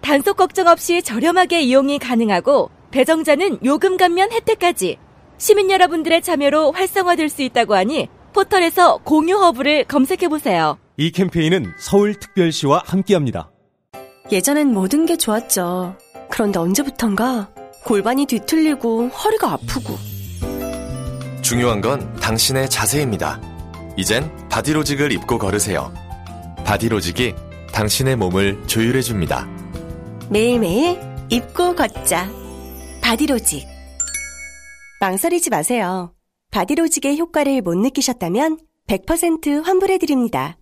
단속 걱정 없이 저렴하게 이용이 가능하고 배정자는 요금 감면 혜택까지 시민 여러분들의 참여로 활성화될 수 있다고 하니 포털에서 공유 허브를 검색해 보세요. 이 캠페인은 서울특별시와 함께합니다. 예전엔 모든 게 좋았죠. 그런데 언제부턴가 골반이 뒤틀리고 허리가 아프고 중요한 건 당신의 자세입니다. 이젠 바디로직을 입고 걸으세요. 바디로직이 당신의 몸을 조율해 줍니다. 매일매일 입고 걷자. 바디로직. 망설이지 마세요. 바디로직의 효과를 못 느끼셨다면 100% 환불해드립니다.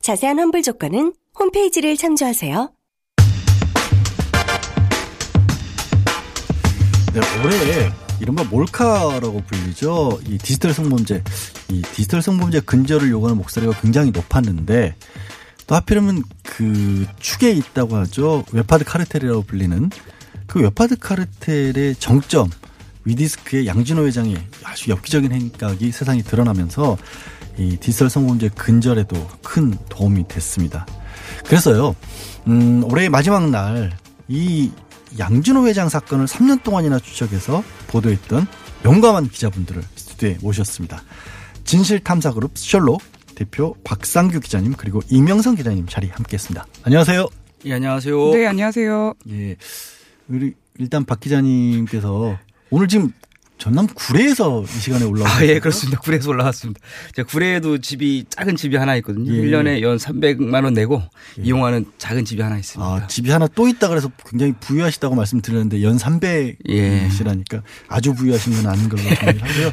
자세한 환불 조건은 홈페이지를 참조하세요. 네, 올해 이른바 몰카라고 불리죠. 이 디지털 성범죄, 이 디지털 성범죄 근절을 요구하는 목소리가 굉장히 높았는데 또 하필이면 그 축에 있다고 하죠. 웹하드 카르텔이라고 불리는 그 웹하드 카르텔의 정점 위디스크의 양진호 회장의 아주 엽기적인 행각이 세상에 드러나면서 이 디지털 성범죄 근절에도 큰 도움이 됐습니다. 그래서요, 음, 올해 마지막 날 이 양진호 회장 사건을 3년 동안이나 추적해서 보도했던 용감한 기자분들을 스튜디오에 모셨습니다. 진실탐사그룹 셜록 대표 박상규 기자님 그리고 이명성 기자님 자리 함께했습니다. 안녕하세요. 예, 안녕하세요. 네, 안녕하세요. 예, 우리 일단 박 기자님께서 오늘 지금 전남 구례에서 이 시간에 올라오고 아, 예, 그렇습니다. 구례에서 올라왔습니다. 제가 구례에도 집이 작은 집이 하나 있거든요. 예. 1년에 연 300만 원 내고 이용하는 작은 집이 하나 있습니다. 아, 집이 하나 또 있다 그래서 굉장히 부유하시다고 말씀드렸는데 연 300이시라니까 예. 아주 부유하신 건 아닌 걸로 생각하고요.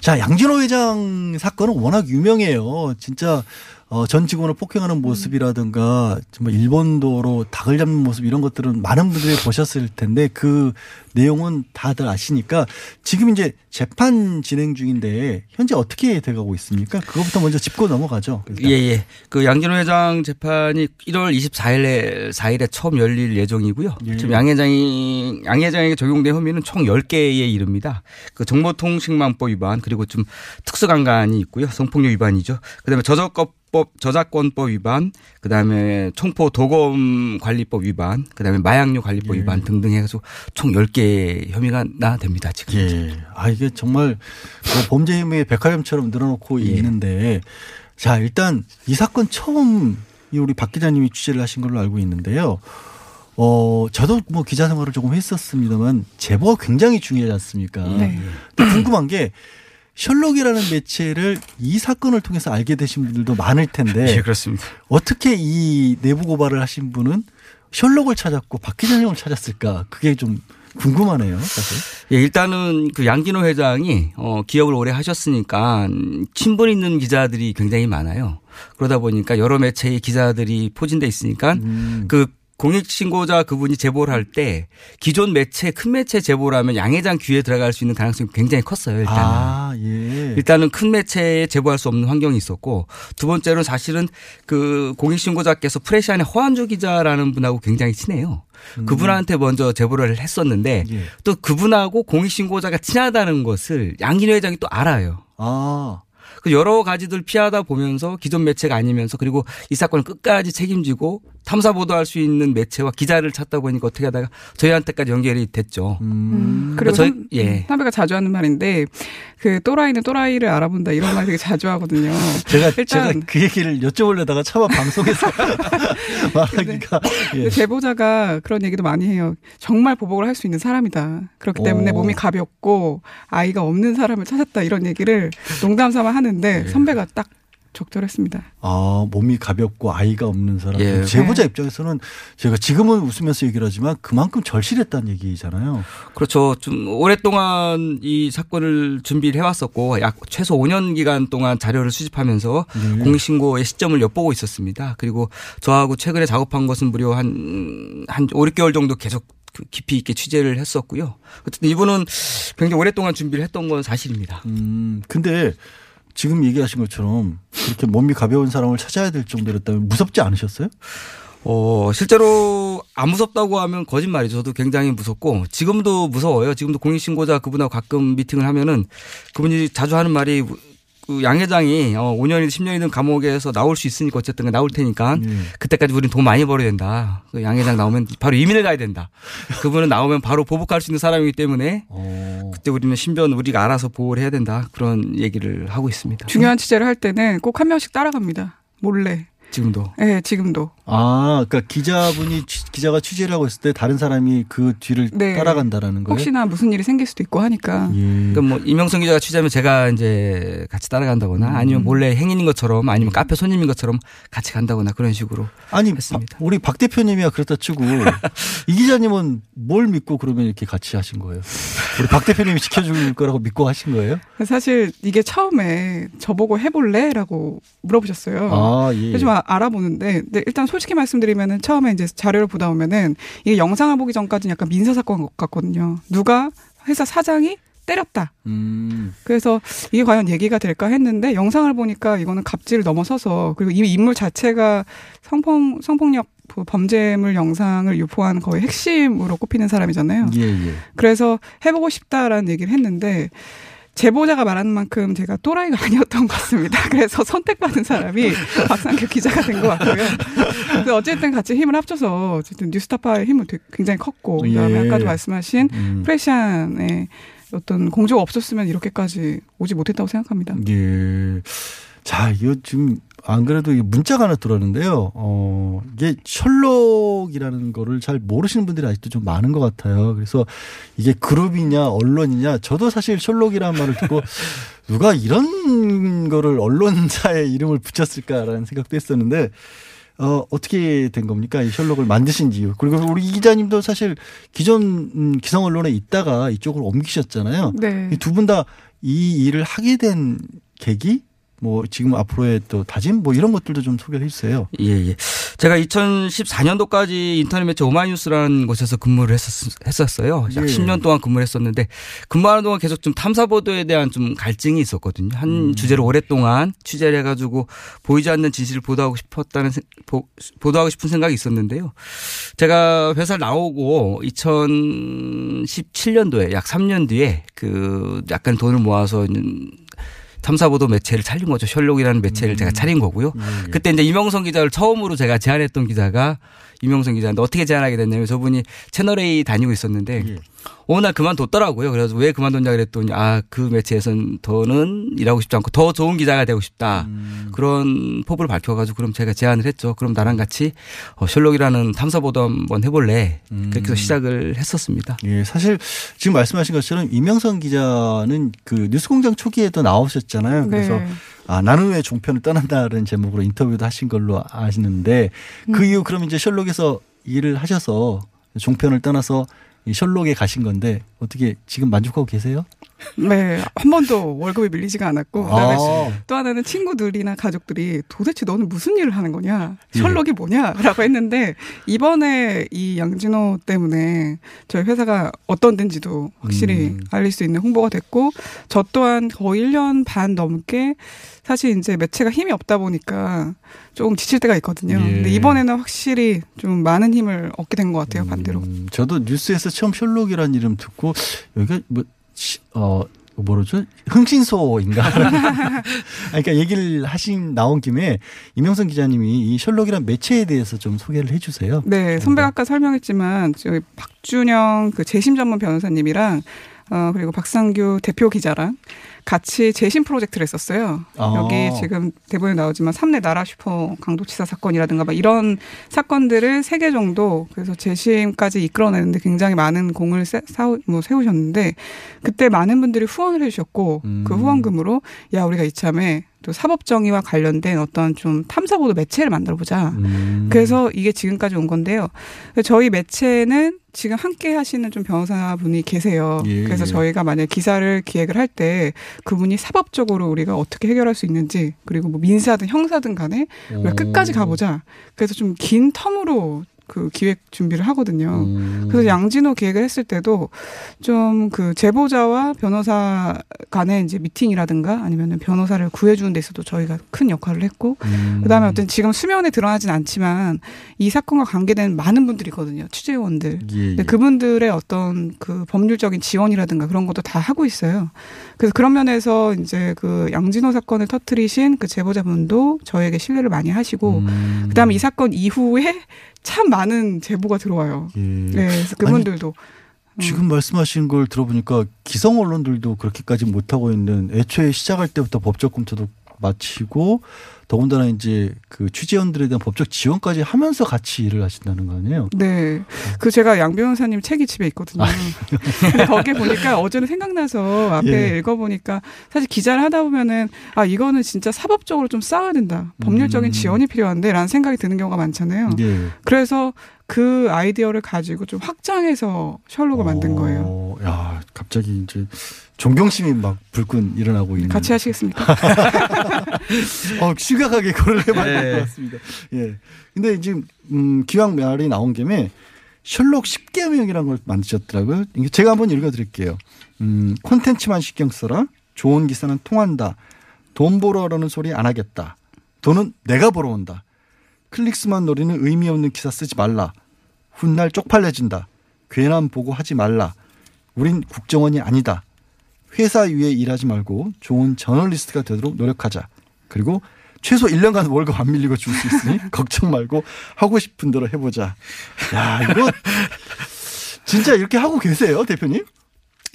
자, 양진호 회장 사건은 워낙 유명해요. 진짜 어, 전 직원을 폭행하는 모습이라든가 정말 일본도로 닭을 잡는 모습 이런 것들은 많은 분들이 보셨을 텐데 그 내용은 다들 아시니까 지금 이제 재판 진행 중인데 현재 어떻게 돼가고 있습니까? 그거부터 먼저 짚고 넘어가죠. 일단. 예, 예. 그 양진호 회장 재판이 1월 24일에 4일에 처음 열릴 예정이고요. 예. 지금 양 회장이 양 회장에게 적용된 혐의는 총 10개에 이릅니다. 그 정보통신망법 위반 그리고 좀 특수강간이 있고요. 성폭력 위반이죠. 그다음에 저작법 법 저작권법 위반, 그다음에 총포 도검 관리법 위반, 그다음에 마약류 관리법 예. 위반 등등 해가지고 총 10개 혐의가 나 됩니다, 지금. 예. 아, 이게 정말 뭐 범죄 혐의의 백화점처럼 늘어놓고 예. 있는데 자, 일단 이 사건 처음 이 우리 박 기자님이 취재를 하신 걸로 알고 있는데요. 어, 저도 뭐 기자 생활을 조금 했었습니다만 제보가 굉장히 중요하지 않습니까? 네. 궁금한 게 셜록이라는 매체를 이 사건을 통해서 알게 되신 분들도 많을 텐데 예, 그렇습니다. 어떻게 이 내부 고발을 하신 분은 셜록을 찾았고 박 기자님을 찾았을까? 그게 좀 궁금하네요, 사실. 예, 일단은 그 양진호 회장이 어 기억을 오래 하셨으니까 친분 있는 기자들이 굉장히 많아요. 그러다 보니까 여러 매체의 기자들이 포진돼 있으니까 음. 그 공익 신고자 그분이 제보를 할 때 기존 매체 큰 매체 제보라면 양 회장 귀에 들어갈 수 있는 가능성이 굉장히 컸어요. 일단은. 아, 예. 일단은 큰 매체에 제보할 수 없는 환경이 있었고 두 번째로는 사실은 그 공익신고자께서 프레시안의 허한주 기자라는 분하고 굉장히 친해요. 그분한테 먼저 제보를 했었는데 예. 또 그분하고 공익신고자가 친하다는 것을 양진호 회장이 또 알아요. 아, 그 여러 가지들 피하다 보면서 기존 매체가 아니면서 그리고 이 사건을 끝까지 책임지고 탐사 보도할 수 있는 매체와 기자를 찾다 보니까 어떻게 하다가 저희한테까지 연결이 됐죠. 음. 그리고 저희- 선, 예. 선배가 자주 하는 말인데 그 또라이는 또라이를 알아본다 이런 말 되게 자주 하거든요. 제가 일단 제가 그 얘기를 여쭤보려다가 차마 방송에서 말하기가 예. 제보자가 그런 얘기도 많이 해요. 정말 보복을 할 수 있는 사람이다. 그렇기 때문에 오. 몸이 가볍고 아이가 없는 사람을 찾았다 이런 얘기를 농담 삼아 하는데 예. 선배가 딱 적절했습니다. 아, 몸이 가볍고 아이가 없는 사람. 예. 제보자 네. 입장에서는 제가 지금은 웃으면서 얘기를 하지만 그만큼 절실했다는 얘기잖아요. 그렇죠. 좀 오랫동안 이 사건을 준비를 해왔었고 약 최소 5년 기간 동안 자료를 수집하면서 네. 공익신고의 시점을 엿보고 있었습니다. 그리고 저하고 최근에 작업한 것은 무려 한, 한 5, 6개월 정도 계속 그 깊이 있게 취재를 했었고요. 어쨌든 이분은 굉장히 오랫동안 준비를 했던 건 사실입니다. 음, 근데 지금 얘기하신 것처럼 그렇게 몸이 가벼운 사람을 찾아야 될 정도였다면 무섭지 않으셨어요? 어, 실제로 안 무섭다고 하면 거짓말이죠. 저도 굉장히 무섭고 지금도 무서워요. 지금도 공익신고자 그분하고 가끔 미팅을 하면은 그분이 자주 하는 말이 그 양 회장이 어 5년이든 10년이든 감옥에서 나올 수 있으니까 어쨌든 나올 테니까 예. 그때까지 우리는 돈 많이 벌어야 된다. 그 양 회장 나오면 바로 이민을 가야 된다. 그분은 나오면 바로 보복할 수 있는 사람이기 때문에 어. 그때 우리는 신변 우리가 알아서 보호를 해야 된다. 그런 얘기를 하고 있습니다. 중요한 취재를 할 때는 꼭 한 명씩 따라갑니다. 몰래. 지금도. 네, 지금도. 아, 그러니까 기자분이 취- 기자가 취재를 하고 있을 때 다른 사람이 그 뒤를 네. 따라간다라는 거예요. 혹시나 무슨 일이 생길 수도 있고 하니까. 예. 그러니까 뭐 이명성 기자가 취재하면 제가 이제 같이 따라간다거나 아니면 몰래 행인인 것처럼 아니면 카페 손님인 것처럼 같이 간다거나 그런 식으로 아니 했습니다. 박- 우리 박 대표님이야 그렇다 치고 이 기자님은 뭘 믿고 그러면 이렇게 같이 하신 거예요? 우리 박 대표님이 지켜줄 거라고 믿고 하신 거예요? 사실 이게 처음에 저보고 해볼래? 라고 물어보셨어요. 아 예. 그래서 좀 아- 알아보는데 근데 일단 솔직히 말씀드리면은 처음에 이제 자료를 보다 보면은 이게 영상을 보기 전까지는 약간 민사 사건 같거든요. 누가 회사 사장이 때렸다. 음. 그래서 이게 과연 얘기가 될까 했는데 영상을 보니까 이거는 갑질을 넘어서서 그리고 이미 인물 자체가 성폭 성폭력 그 범죄물 영상을 유포한 거의 핵심으로 꼽히는 사람이잖아요. 예 예. 그래서 해보고 싶다라는 얘기를 했는데 제보자가 말하는 만큼 제가 또라이가 아니었던 것 같습니다. 그래서 선택받은 사람이 박상규 기자가 된 것 같고요. 그래서 어쨌든 같이 힘을 합쳐서 어쨌든 뉴스타파의 힘은 굉장히 컸고 그다음에 예. 아까도 말씀하신 음. 프레시안의 어떤 공조가 없었으면 이렇게까지 오지 못했다고 생각합니다. 예. 자, 이거 지금 안 그래도 이 문자가 하나 들어왔는데요. 어, 이게 셜록이라는 거를 잘 모르시는 분들이 아직도 좀 많은 것 같아요. 그래서 이게 그룹이냐 언론이냐 저도 사실 셜록이라는 말을 듣고 누가 이런 거를 언론사의 이름을 붙였을까라는 생각도 했었는데 어, 어떻게 된 겁니까? 이 셜록을 만드신 이유. 그리고 우리 이 기자님도 사실 기존 음, 기성 언론에 있다가 이쪽으로 옮기셨잖아요. 네. 두 분 다 이 일을 하게 된 계기 뭐 지금 앞으로의 또 다짐 뭐 이런 것들도 좀 소개를 해주세요. 예, 예. 제가 2014년도까지 인터넷 매체 오마이뉴스라는 곳에서 근무를 했었, 어요약 예. 10년 동안 근무를 했었는데 근무하는 동안 계속 좀 탐사 보도에 대한 좀 갈증이 있었거든요. 한 음. 주제를 오랫동안 취재를 해 가지고 보이지 않는 진실을 보도하고 싶었다는 생- 보, 보도하고 싶은 생각이 있었는데요. 제가 회사를 나오고 2017년도에 약 3년 뒤에 그 약간 돈을 모아서 탐사보도 매체를 차린 거죠. 셜록이라는 매체를 제가 차린 거고요. 예. 그때 이제 이명성 기자를 처음으로 제가 제안했던 기자가 이명성 기자인데 어떻게 제안하게 됐냐면 저분이 채널A 다니고 있었는데 예. 어느 날 그만뒀더라고요. 그래서 왜 그만뒀냐 그랬더니 아 그 매체에선 더는 일하고 싶지 않고 더 좋은 기자가 되고 싶다. 음. 그런 포부를 밝혀가지고 그럼 제가 제안을 했죠. 그럼 나랑 같이 어, 셜록이라는 탐사보도 한번 해볼래. 그렇게 해서 음. 시작을 했었습니다. 예, 사실 지금 말씀하신 것처럼 이명선 기자는 그 뉴스공장 초기에도 나오셨잖아요. 그래서 네. 아 나는 왜 종편을 떠난다는 제목으로 인터뷰도 하신 걸로 아시는데 그 이후 그럼 이제 셜록에서 일을 하셔서 종편을 떠나서 이 셜록에 가신 건데 어떻게 지금 만족하고 계세요? 네, 한 번도 월급이 밀리지가 않았고 그다음에 아. 또 하나는 친구들이나 가족들이 도대체 너는 무슨 일을 하는 거냐? 예. 셜록이 뭐냐라고 했는데 이번에 이 양진호 때문에 저희 회사가 어떤 데인지도 확실히 음. 알릴 수 있는 홍보가 됐고 저 또한 거의 1년 반 넘게 사실 이제 매체가 힘이 없다 보니까 조금 지칠 때가 있거든요. 예. 근데 이번에는 확실히 좀 많은 힘을 얻게 된 것 같아요, 반대로. 음, 저도 뉴스에서 처음 셜록이라는 이름 듣고 여기가 뭐, 시- 어, 뭐라죠? 흥신소인가? 아, 그러니까 얘기를 하신 나온 김에 이명선 기자님이 이 셜록이란 매체에 대해서 좀 소개를 해주세요. 네, 선배가 아까 설명했지만 저희 박준영 그 재심 전문 변호사님이랑 어 그리고 박상규 대표 기자랑 같이 재심 프로젝트를 했었어요. 아. 여기 지금 대본에 나오지만 삼내 나라 슈퍼 강도치사 사건이라든가 막 이런 사건들을 세 개 정도 그래서 재심까지 이끌어내는데 굉장히 많은 공을 세, 사우, 뭐 세우셨는데 그때 많은 분들이 후원을 해주셨고 음. 그 후원금으로 야 우리가 이참에 또 사법 정의와 관련된 어떤 좀 탐사보도 매체를 만들어 보자. 음. 그래서 이게 지금까지 온 건데요. 저희 매체는 지금 함께 하시는 좀 변호사분이 계세요. 예, 그래서 예. 저희가 만약 기사를 기획을 할 때 그분이 사법적으로 우리가 어떻게 해결할 수 있는지 그리고 뭐 민사든 형사든 간에 우리가 오. 끝까지 가보자. 그래서 좀 긴 텀으로 그 기획 준비를 하거든요. 음. 그래서 양진호 기획을 했을 때도 좀 그 제보자와 변호사 간의 이제 미팅이라든가 아니면 변호사를 구해주는 데 있어도 저희가 큰 역할을 했고 음. 그다음에 어떤 지금 수면에 드러나진 않지만 이 사건과 관계된 많은 분들이 있거든요. 취재원들. 예, 예. 근데 그분들의 어떤 그 법률적인 지원이라든가 그런 것도 다 하고 있어요. 그래서 그런 면에서 이제 그 양진호 사건을 터트리신 그 제보자분도 저에게 신뢰를 많이 하시고 음. 그다음에 이 사건 이후에 참 많은 제보가 들어와요. 예. 네, 그래서 그분들도 음. 지금 말씀하신 걸 들어보니까 기성 언론들도 그렇게까지 못하고 있는 애초에 시작할 때부터 법적 검토도 마치고 더군다나 이제 그 취재원들에 대한 법적 지원까지 하면서 같이 일을 하신다는 거 아니에요? 네. 그 제가 양 변호사님 책이 집에 있거든요. 근데 거기에 보니까 어제는 생각나서 앞에 예. 읽어보니까 사실 기자를 하다 보면은 아, 이거는 진짜 사법적으로 좀 싸워야 된다. 법률적인 음. 지원이 필요한데 라는 생각이 드는 경우가 많잖아요. 예. 그래서 그 아이디어를 가지고 좀 확장해서 셜록을 만든 거예요. 어, 야, 갑자기 이제 존경심이 막 불끈 일어나고 있는. 같이 하시겠습니까? 어, 심각하게 그걸 해봐야 될 네. 것 같습니다. 예. 근데 지금, 음, 기왕 말이 나온 김에 셜록 10개명이라는 걸 만드셨더라고요. 제가 한번 읽어드릴게요. 음, 콘텐츠만 신경 써라. 좋은 기사는 통한다. 돈 벌어라는 소리 안 하겠다. 돈은 내가 벌어온다. 클릭수만 노리는 의미 없는 기사 쓰지 말라. 훗날 쪽팔려진다. 괜한 보고 하지 말라. 우린 국정원이 아니다. 회사 위에 일하지 말고 좋은 저널리스트가 되도록 노력하자. 그리고 최소 1년간 월급 안 밀리고 줄 수 있으니 걱정 말고 하고 싶은 대로 해보자. 야, 이거 진짜 이렇게 하고 계세요, 대표님?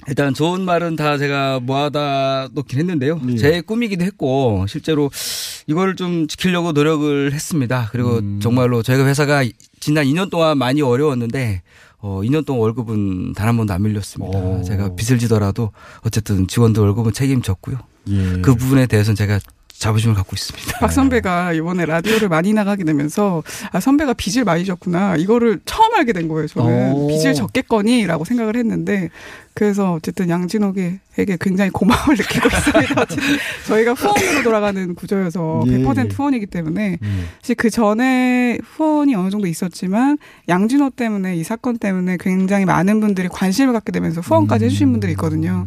일단 좋은 말은 다 제가 모아다 놓긴 했는데요. 예. 제 꿈이기도 했고 실제로 이걸 좀 지키려고 노력을 했습니다. 그리고 음. 정말로 저희가 회사가 지난 2년 동안 많이 어려웠는데 어 2년 동안 월급은 단 한 번도 안 밀렸습니다. 오. 제가 빚을 지더라도 어쨌든 직원들 월급은 책임졌고요. 예. 그 부분에 대해서는 제가 자부심을 갖고 있습니다. 박 선배가 이번에 라디오를 많이 나가게 되면서 아 선배가 빚을 많이 졌구나 이거를 처음 알게 된 거예요. 저는 오. 빚을 졌겠거니라고 생각을 했는데 그래서 어쨌든 양진호에게 굉장히 고마움을 느끼고 있습니다. 저희가 후원으로 돌아가는 구조여서 예, 100% 예. 후원이기 때문에 음. 사실 그 전에 후원이 어느 정도 있었지만 양진호 때문에 이 사건 때문에 굉장히 많은 분들이 관심을 갖게 되면서 후원까지 해주신 분들이 있거든요.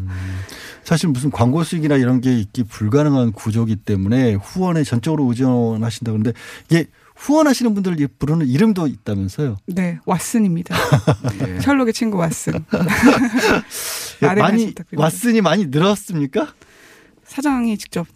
음. 사실 무슨 광고 수익이나 이런 게 있기 불가능한 구조기 때문에 후원에 전적으로 의존하신다 그러는데 이게 후원하시는 분들 부르는 이름도 있다면서요? 네, 왓슨입니다. 예. 셜록의 친구 왓슨. 예, 많이. 왓슨이 많이 늘었습니까? 사장이 직접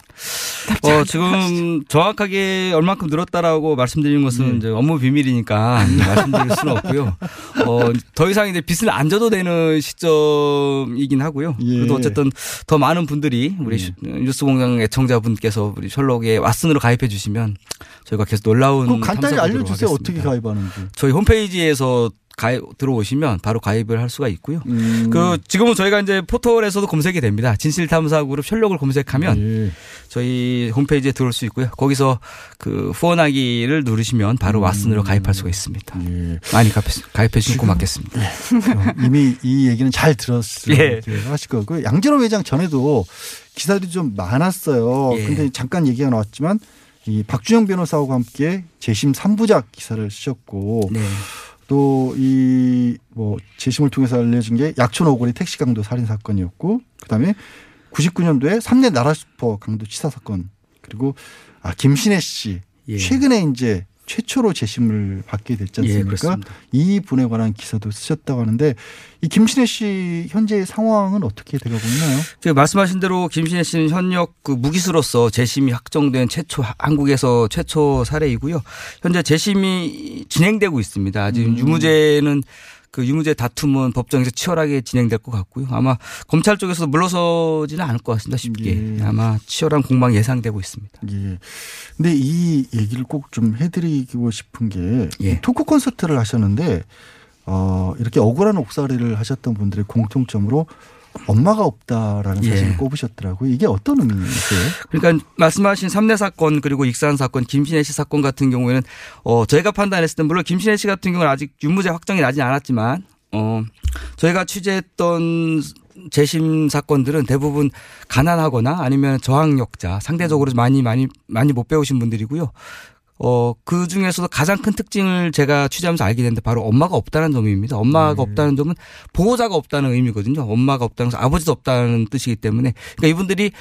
어, 지금 정확하게 얼마큼 늘었다라고 말씀드리는 것은 네. 이제 업무 비밀이니까 말씀드릴 수는 없고요. 어, 더 이상 이제 빚을 안 져도 되는 시점이긴 하고요. 예. 그래도 어쨌든 더 많은 분들이 우리 예. 뉴스 공장 애청자분께서 우리 셜록에 왓슨으로 가입해 주시면 저희가 계속 놀라운 간단히 알려 주세요. 하겠습니다. 어떻게 가입하는지. 저희 홈페이지에서 가입 들어오시면 바로 가입을 할 수가 있고요. 음. 그 지금은 저희가 이제 포털에서도 검색이 됩니다. 진실탐사그룹 셜록을 검색하면 예. 저희 홈페이지에 들어올 수 있고요. 거기서 그 후원하기를 누르시면 바로 음. 왓슨으로 가입할 수가 있습니다. 예. 많이 가입해, 주시면 고맙겠습니다. 어, 이미 이 얘기는 잘 들었을 예. 하실 거고 양진호 회장 전에도 기사들이 좀 많았어요. 예. 근데 잠깐 얘기가 나왔지만 이 박준영 변호사하고 함께 재심 3부작 기사를 쓰셨고 네. 또 이 뭐 재심을 통해서 알려진 게 약촌 오거리 택시 강도 살인 사건이었고 그다음에 99년도에 3대 나라 슈퍼 강도 치사 사건 그리고 아 김신혜 씨 예. 최근에 이제 최초로 재심을 받게 됐지 예, 않습니까? 그렇습니다. 이 분에 관한 기사도 쓰셨다고 하는데 이 김신혜 씨 현재 상황은 어떻게 되고 있나요? 지금 말씀하신 대로 김신혜 씨는 현역 그 무기수로서 재심이 확정된 최초 한국에서 최초 사례이고요. 현재 재심이 진행되고 있습니다. 지금 음. 유무죄는 그 유무죄 다툼은 법정에서 치열하게 진행될 것 같고요. 아마 검찰 쪽에서 물러서지는 않을 것 같습니다. 쉽게 예. 아마 치열한 공방 예상되고 있습니다. 예. 근데 이 얘기를 꼭 좀 해드리고 싶은 게 예. 토크 콘서트를 하셨는데 어 이렇게 억울한 옥살이를 하셨던 분들의 공통점으로 엄마가 없다라는 예. 사실을 꼽으셨더라고요. 이게 어떤 의미이세요? 그러니까 말씀하신 삼례 사건 그리고 익산 사건, 김신혜 씨 사건 같은 경우에는 어 저희가 판단했을 때 물론 김신혜 씨 같은 경우는 아직 유무죄 확정이 나지 않았지만 어 저희가 취재했던 재심 사건들은 대부분 가난하거나 아니면 저학력자 상대적으로 많이 많이 많이 못 배우신 분들이고요. 어, 그 중에서도 가장 큰 특징을 제가 취재하면서 알게 됐는데 바로 엄마가 없다는 점입니다. 엄마가 없다는 점은 보호자가 없다는 의미거든요. 엄마가 없다는 것은 아버지도 없다는 뜻이기 때문에 그러니까 이분들이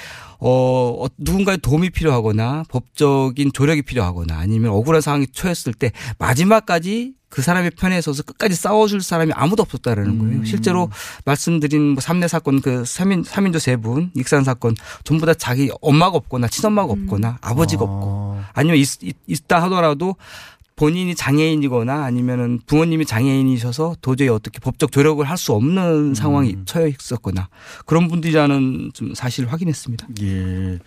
어, 어, 누군가의 도움이 필요하거나 법적인 조력이 필요하거나 아니면 억울한 상황이 처했을 때 마지막까지 그 사람의 편에 서서 끝까지 싸워줄 사람이 아무도 없었다라는 거예요. 음. 실제로 말씀드린 뭐 삼례 사건 그 3인, 3인조 세 분, 익산 사건 전부 다 자기 엄마가 없거나 친엄마가 없거나 아버지가 없고 아. 아니면 있, 있, 있다 하더라도 본인이 장애인이거나 아니면은 부모님이 장애인이셔서 도저히 어떻게 법적 조력을 할 수 없는 상황이 처해 있었거나 그런 분들이라는 좀 사실을 확인했습니다. 예.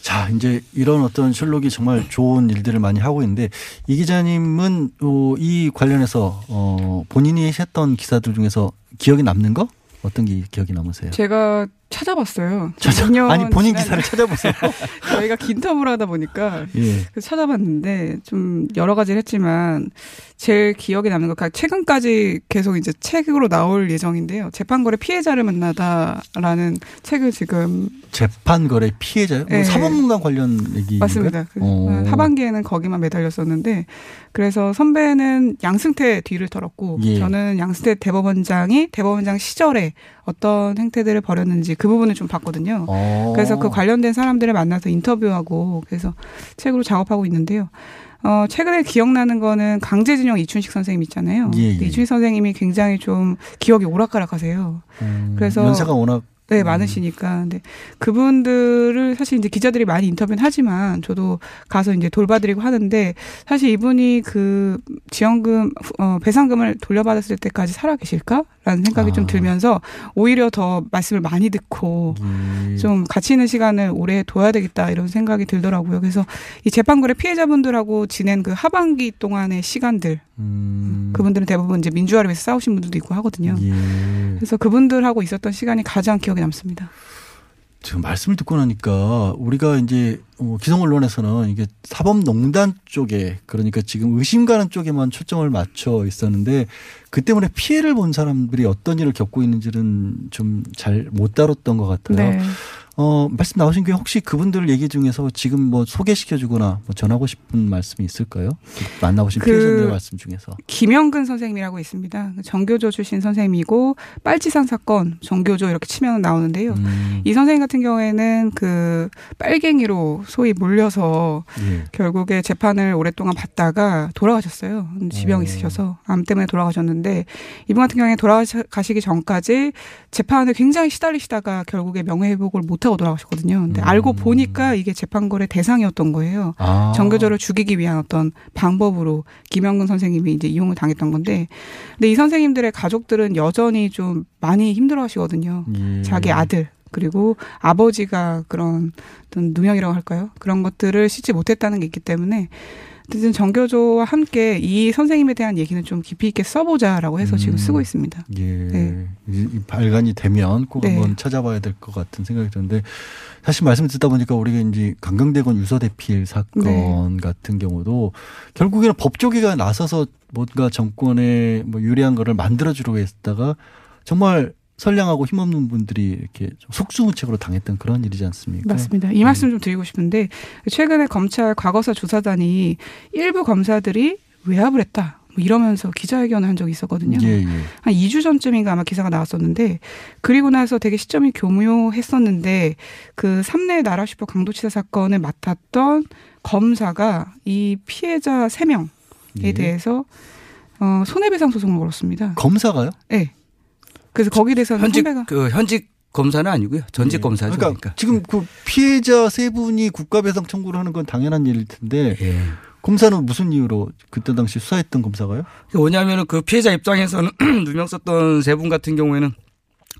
자, 이제 이런 어떤 셜록이 정말 좋은 일들을 많이 하고 있는데 이 기자님은 어, 이 관련해서 어, 본인이 했던 기사들 중에서 기억에 남는 거 어떤 게 기억이 남으세요? 제가 찾아봤어요. 찾아- 2년 아니 본인 기사를 찾아보세요. 저희가 긴 텀을 하다 보니까 예. 그래서 찾아봤는데 좀 여러 가지를 했지만 제일 기억에 남는 거 그러니까 최근까지 계속 이제 책으로 나올 예정인데요. 재판거래 피해자를 만나다라는 책을 지금 재판 거래 피해자요? 뭐 예. 사법농단 관련 얘기 맞습니다. 그 어. 하반기에는 거기만 매달렸었는데 그래서 선배는 양승태 뒤를 털었고 예. 저는 양승태 대법원장이 대법원장 시절에 어떤 행태들을 벌였는지 그 부분을 좀 봤거든요. 어. 그래서 그 관련된 사람들을 만나서 인터뷰하고 그래서 책으로 작업하고 있는데요. 어, 최근에 기억나는 거는 강제징용 이춘식 선생님 있잖아요. 예, 예. 이춘식 선생님이 굉장히 좀 기억이 오락가락 하세요. 음, 그래서- 연세가 워낙 네, 음. 많으시니까. 근데 그분들을 사실 이제 기자들이 많이 인터뷰는 하지만 저도 가서 이제 돌봐드리고 하는데 사실 이분이 그 지원금, 어, 배상금을 돌려받았을 때까지 살아 계실까 라는 생각이 아. 좀 들면서 오히려 더 말씀을 많이 듣고 예. 좀 가치 있는 시간을 오래 둬야 되겠다 이런 생각이 들더라고요. 그래서 이 재판거래 피해자분들하고 지낸 그 하반기 동안의 시간들 음. 그분들은 대부분 이제 민주화를 위해서 싸우신 분들도 있고 하거든요. 예. 그래서 그분들하고 있었던 시간이 가장 기억에 남습니다. 지금 말씀을 듣고 나니까 우리가 이제 어, 기성 언론에서는 이게 사법농단 쪽에 그러니까 지금 의심 가는 쪽에만 초점을 맞춰 있었는데 그 때문에 피해를 본 사람들이 어떤 일을 겪고 있는지는 좀 잘 못 다뤘던 것 같아요. 네. 어, 말씀 나오신 게 혹시 그분들 얘기 중에서 지금 뭐 소개시켜주거나 뭐 전하고 싶은 말씀이 있을까요? 만나보신 그- 피해자들의 말씀 중에서. 김영근 선생님이라고 있습니다. 정교조 출신 선생님이고 빨치산 사건 정교조 이렇게 치면 나오는데요. 음, 이 선생님 같은 경우에는 그 빨갱이로 소위 몰려서 예. 결국에 재판을 오랫동안 받다가 돌아가셨어요. 지병 오. 있으셔서 암 때문에 돌아가셨는데 이분 같은 경우에 돌아가시기 전까지 재판에 굉장히 시달리시다가 결국에 명예회복을 못 하고 돌아가셨거든요. 근데 음. 알고 보니까 이게 재판거래 대상이었던 거예요. 아. 정교조를 죽이기 위한 어떤 방법으로 김영근 선생님이 이제 이용을 당했던 건데, 근데 이 선생님들의 가족들은 여전히 좀 많이 힘들어하시거든요. 예. 자기 아들 그리고 아버지가 그런 어떤 누명이라고 할까요? 그런 것들을 씻지 못했다는 게 있기 때문에 어쨌든 정교조와 함께 이 선생님에 대한 얘기는 좀 깊이 있게 써보자라고 해서 지금 음. 쓰고 있습니다. 예. 네. 발간이 되면 꼭 네. 한번 찾아봐야 될 것 같은 생각이 드는데 사실 말씀 듣다 보니까 우리가 이제 강경대건 유서대필 사건 네. 같은 경우도 결국에는 법조계가 나서서 뭔가 정권에 뭐 유리한 거를 만들어주려고 했다가 정말 선량하고 힘없는 분들이 이렇게 좀 속수무책으로 당했던 그런 일이지 않습니까? 맞습니다. 이 말씀 좀 드리고 싶은데 최근에 검찰 과거사 조사단이 일부 검사들이 외압을 했다. 뭐 이러면서 기자회견을 한 적이 있었거든요. 예, 예. 한 2주 전쯤인가 아마 기사가 나왔었는데 그리고 나서 되게 시점이 교묘했었는데 그 삼내 나라 슈퍼 강도치사 사건을 맡았던 검사가 이 피해자 3명에 예. 대해서 어 손해배상 소송을 걸었습니다. 검사가요? 네. 그래서 거기에 대해서는 현직 선배가 그 현직 검사는 아니고요. 전직 예. 검사죠. 그러니까, 그러니까. 지금 그 피해자 세 분이 국가배상 청구를 하는 건 당연한 일일 텐데 예. 검사는 무슨 이유로 그때 당시 수사했던 검사가요? 뭐냐면은 그 피해자 입장에서는 누명 썼던 세 분 같은 경우에는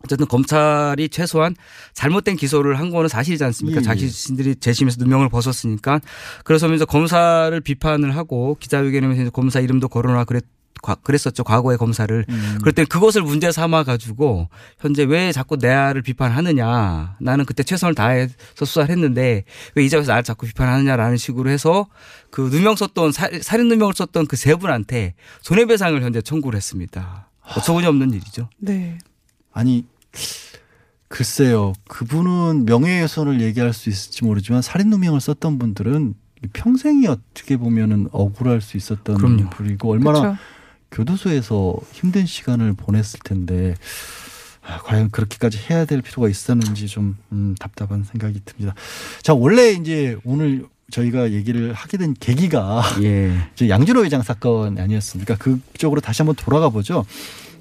어쨌든 검찰이 최소한 잘못된 기소를 한 거는 사실이지 않습니까? 예, 예. 자신들이 재심에서 누명을 벗었으니까 그래서 이제 검사를 비판을 하고 기자회견에서 검사 이름도 거론하고 그랬 과- 그랬었죠. 과거의 검사를. 음. 그럴 때 그것을 문제 삼아 가지고 현재 왜 자꾸 내를 비판하느냐. 나는 그때 최선을 다해서 수사를 했는데 왜 이제 와서 나를 자꾸 비판하느냐라는 식으로 해서 그 누명 썼던 살- 살인 누명을 썼던 그 세 분한테 손해배상을 현재 청구를 했습니다. 어처구니 없는 일이죠. 네. 아니 글쎄요 그분은 명예훼손을 얘기할 수 있을지 모르지만 살인 누명을 썼던 분들은 평생이 어떻게 보면은 억울할 수 있었던 그럼요. 분이고 얼마나 그렇죠. 교도소에서 힘든 시간을 보냈을 텐데 아, 과연 그렇게까지 해야 될 필요가 있었는지 좀 음, 답답한 생각이 듭니다. 자 원래 이제 오늘 저희가 얘기를 하게 된 계기가 예. 이제 양준호 회장 사건 아니었습니까? 그쪽으로 다시 한번 돌아가 보죠.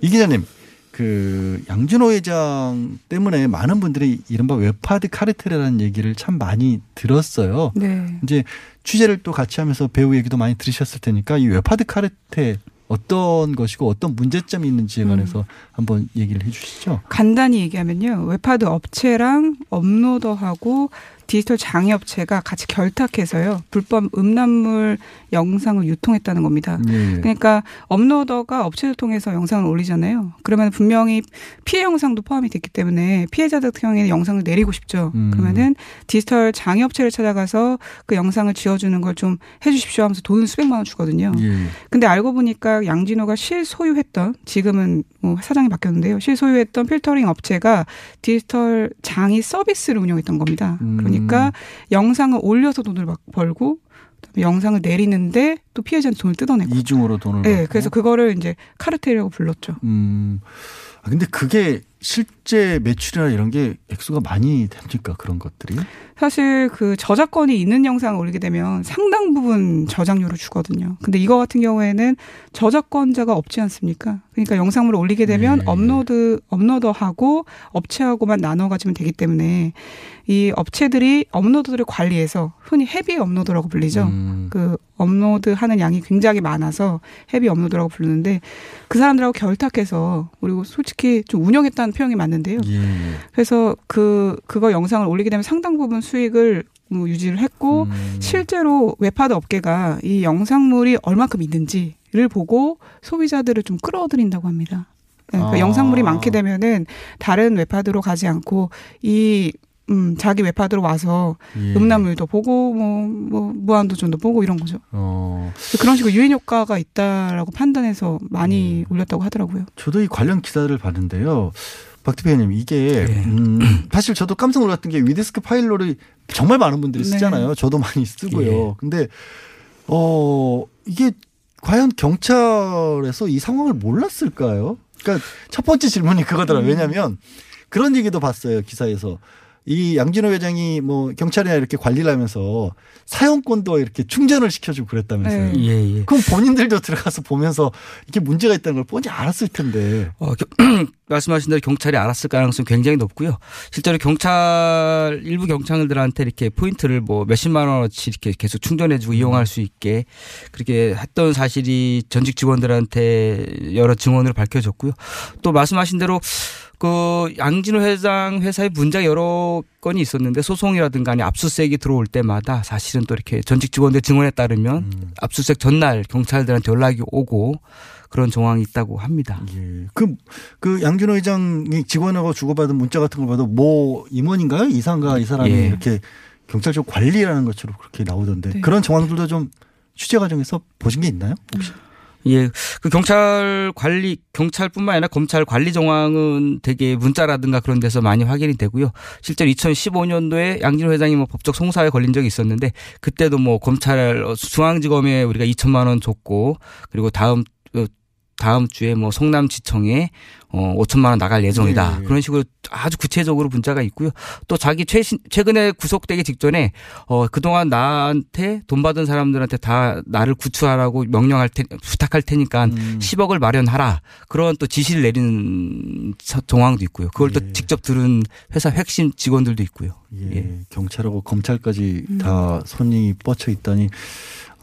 이 기자님, 그 양진호 회장 때문에 많은 분들이 이른바 웹하드 카르텔이라는 얘기를 참 많이 들었어요. 네. 이제 취재를 또 같이 하면서 배우 얘기도 많이 들으셨을 테니까 이 웹하드 카르텔 어떤 것이고 어떤 문제점이 있는지에 관해서 한번 얘기를 해 주시죠. 간단히 얘기하면요. 웹하드 업체랑 업로더하고 디지털 장의 업체가 같이 결탁해서요. 불법 음란물 영상을 유통했다는 겁니다. 예. 그러니까 업로더가 업체를 통해서 영상을 올리잖아요. 그러면 분명히 피해 영상도 포함이 됐기 때문에 피해자들 같은 경우에는 영상을 내리고 싶죠. 음. 그러면은 디지털 장애 업체를 찾아가서 그 영상을 지어주는 걸 좀 해주십시오 하면서 돈을 수백만 원 주거든요. 예. 근데 알고 보니까 양진호가 실소유했던 지금은 뭐 사장이 바뀌었는데요. 실소유했던 필터링 업체가 디지털 장의 서비스를 운영했던 겁니다. 음. 그러니까 영상을 올려서 돈을 막 벌고 영상을 내리는데 또 피해자한테 돈을 뜯어내고. 이중으로 돈을 네, 받고. 그래서 그거를 이제 카르텔이라고 불렀죠. 음. 아, 근데 그게 실제 매출이나 이런 게 액수가 많이 됩니까? 그런 것들이? 사실 그 저작권이 있는 영상을 올리게 되면 상당 부분 저장료를 주거든요. 근데 이거 같은 경우에는 저작권자가 없지 않습니까? 그러니까 영상물을 올리게 되면 네. 업로드 업로더하고 업체하고만 나눠 가지면 되기 때문에 이 업체들이 업로드를 관리해서 흔히 헤비 업로더라고 불리죠. 음. 그 업로드 하는 양이 굉장히 많아서 헤비 업로더라고 부르는데 그 사람들하고 결탁해서 그리고 솔직히 좀 운영했다는 표현이 맞는데요. 예. 그래서 그 그거 영상을 올리게 되면 상당 부분 수익을 뭐 유지를 했고 음. 실제로 웹하드 업계가 이 영상물이 얼마큼 있는지를 보고 소비자들을 좀 끌어들인다고 합니다. 네, 그러니까 아. 영상물이 많게 되면은 다른 웹하드로 가지 않고 이 음, 자기 웹하드로 와서 예. 음란물도 보고 뭐, 뭐 무한도전도 보고 이런 거죠. 어. 그런 식으로 유인 효과가 있다라고 판단해서 많이 음. 올렸다고 하더라고요. 저도 이 관련 기사를 봤는데요. 박 대표님 이게 예. 음, 사실 저도 깜짝 놀랐던 게 위디스크 파일로를 정말 많은 분들이 네. 쓰잖아요. 저도 많이 쓰고요. 예. 근데 어 이게 과연 경찰에서 이 상황을 몰랐을까요? 그러니까 첫 번째 질문이 그거더라. 요 음. 왜냐하면 그런 얘기도 봤어요 기사에서. 이 양진호 회장이 뭐 경찰이나 이렇게 관리를 하면서 사용권도 이렇게 충전을 시켜주고 그랬다면서요. 네. 예, 예. 그럼 본인들도 들어가서 보면서 이게 문제가 있다는 걸 뻔히 알았을 텐데. 어, 겨- 말씀하신 대로 경찰이 알았을 가능성이 굉장히 높고요. 실제로 경찰 일부 경찰들한테 이렇게 포인트를 뭐 몇십만 원어치 이렇게 계속 충전해주고 이용할 수 있게 그렇게 했던 사실이 전직 직원들한테 여러 증언으로 밝혀졌고요. 또 말씀하신 대로 그 양진호 회장 회사에 문제가 여러 건이 있었는데 소송이라든가 아니 압수수색이 들어올 때마다 사실은 또 이렇게 전직 직원들 증언에 따르면 음. 압수수색 전날 경찰들한테 연락이 오고 그런 정황이 있다고 합니다. 예. 그, 그 양준호 회장이 직원하고 주고받은 문자 같은 걸 봐도 뭐 임원인가요? 이상가 이 사람이 예. 이렇게 경찰적 관리라는 것처럼 그렇게 나오던데 네. 그런 정황들도 좀 취재 과정에서 보신 게 있나요? 혹시? 예, 그 경찰 관리 경찰뿐만 아니라 검찰 관리 정황은 되게 문자라든가 그런 데서 많이 확인이 되고요. 실제로 2015년도에 양진호 회장이 뭐 법적 송사에 걸린 적이 있었는데 그때도 뭐 검찰 어, 중앙지검에 우리가 2천만 원 줬고 그리고 다음 어, 다음 주에 뭐 성남지청에 어 5천만 원 나갈 예정이다. 예, 예. 그런 식으로 아주 구체적으로 문자가 있고요. 또 자기 최신 최근에 구속되기 직전에 어 그동안 나한테 돈 받은 사람들한테 다 나를 구출하라고 명령할 테 부탁할 테니까 음. 10억을 마련하라. 그런 또 지시를 내리는 서- 정황도 있고요. 그걸 예. 또 직접 들은 회사 핵심 직원들도 있고요. 예. 예. 경찰하고 검찰까지 음. 다 손이 뻗쳐 있다니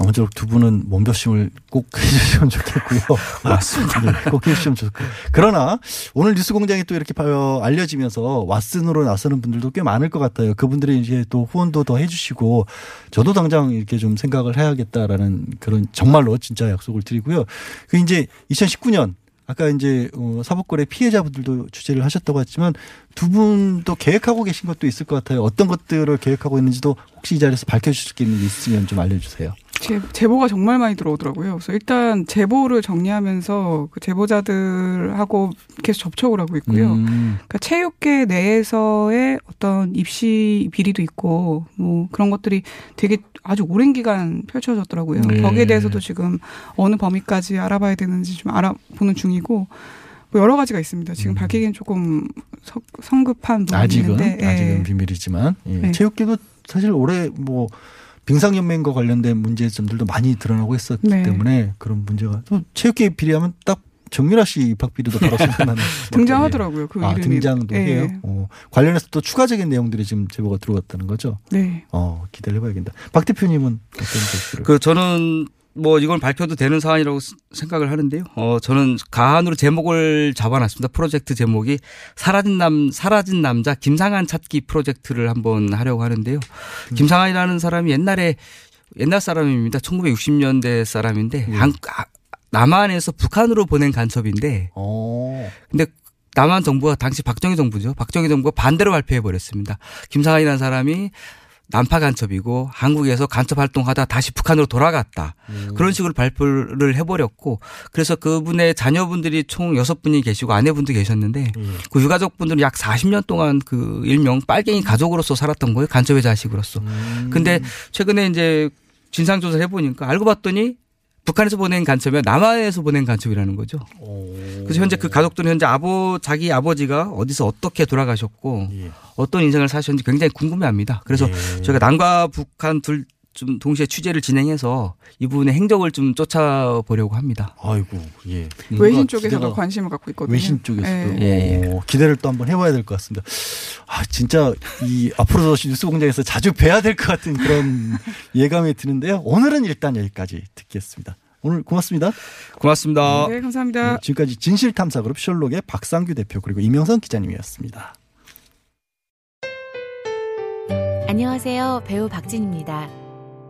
아무쪼록 두 분은 몸조심을 꼭 해주시면 좋겠고요. 맞습니다. 꼭 해주시면 좋겠고. 그러나 오늘 뉴스 공장이 또 이렇게 어, 알려지면서 왓슨으로 나서는 분들도 꽤 많을 것 같아요. 그분들이 이제 또 후원도 더 해주시고 저도 당장 이렇게 좀 생각을 해야겠다라는 그런 정말로 진짜 약속을 드리고요. 그 이제 2019년 아까 이제 어, 사법거래 피해자분들도 주제를 하셨다고 했지만 두 분도 계획하고 계신 것도 있을 것 같아요. 어떤 것들을 계획하고 있는지도 혹시 이 자리에서 밝혀주실 게 있으면 좀 알려주세요. 제, 제보가 정말 많이 들어오더라고요. 그래서 일단 제보를 정리하면서 그 제보자들하고 계속 접촉을 하고 있고요. 음. 그러니까 체육계 내에서의 어떤 입시 비리도 있고 뭐 그런 것들이 되게 아주 오랜 기간 펼쳐졌더라고요. 네. 거기에 대해서도 지금 어느 범위까지 알아봐야 되는지 좀 알아보는 중이고 뭐 여러 가지가 있습니다. 지금 음. 밝히기엔 조금 서- 성급한 부분이 아직은 있는데 예. 아직은 비밀이지만 예. 네. 체육계도 사실 올해 뭐 빙상연맹과 관련된 문제점들도 많이 드러나고 있었기 네. 때문에 그런 문제가 또 체육계 비리하면 딱 정유라 씨 입학 비리도 바로 생각나는 등장하더라고요. 그 아, 이름이. 등장도 예. 해요. 어, 관련해서 또 추가적인 내용들이 지금 제보가 들어갔다는 거죠. 네. 어, 기대를 해봐야겠다. 박 대표님은 어떤? 그 저는 뭐 이건 발표도 되는 사안이라고 스- 생각을 하는데요. 어 저는 가한으로 제목을 잡아놨습니다. 프로젝트 제목이 사라진 남 사라진 남자 김상한 찾기 프로젝트를 한번 하려고 하는데요. 김상한이라는 사람이 옛날에 옛날 사람입니다. 1960년대 사람인데 예. 한- 아, 남한에서 북한으로 보낸 간첩인데 어, 근데 남한 정부가 당시 박정희 정부죠. 박정희 정부가 반대로 발표해 버렸습니다. 김상한이라는 사람이 난파 간첩이고 한국에서 간첩 활동하다 다시 북한으로 돌아갔다. 그런 식으로 발표를 해버렸고 그래서 그분의 자녀분들이 총 여섯 분이 계시고 아내분도 계셨는데 예. 그 유가족분들은 약 40년 동안 그 일명 빨갱이 가족으로서 살았던 거예요. 간첩의 자식으로서. 음. 근데 최근에 이제 진상조사를 해보니까 알고 봤더니 북한에서 보낸 간첩이 남한에서 보낸 간첩이라는 거죠. 어. 그래서 현재 그 가족들은 현재 아버 자기 아버지가 어디서 어떻게 돌아가셨고 예. 어떤 인생을 사셨는지 굉장히 궁금해합니다. 그래서 예. 저희가 남과 북한 둘 좀 동시에 취재를 진행해서 이분의 행적을 좀 쫓아보려고 합니다. 아이고, 예. 외신 뭔가 쪽에서도 관심을 갖고 있거든요. 외신 쪽에서도 예. 예, 예. 어, 기대를 또 한번 해봐야 될 것 같습니다. 아 진짜 이 앞으로도 뉴스 공장에서 자주 뵈야 될 것 같은 그런 예감이 드는데요. 오늘은 일단 여기까지 듣겠습니다. 오늘 고맙습니다. 고맙습니다. 네, 감사합니다. 네, 지금까지 진실탐사그룹 셜록의 박상규 대표 그리고 이명선 기자님이었습니다. 안녕하세요. 배우 박진입니다.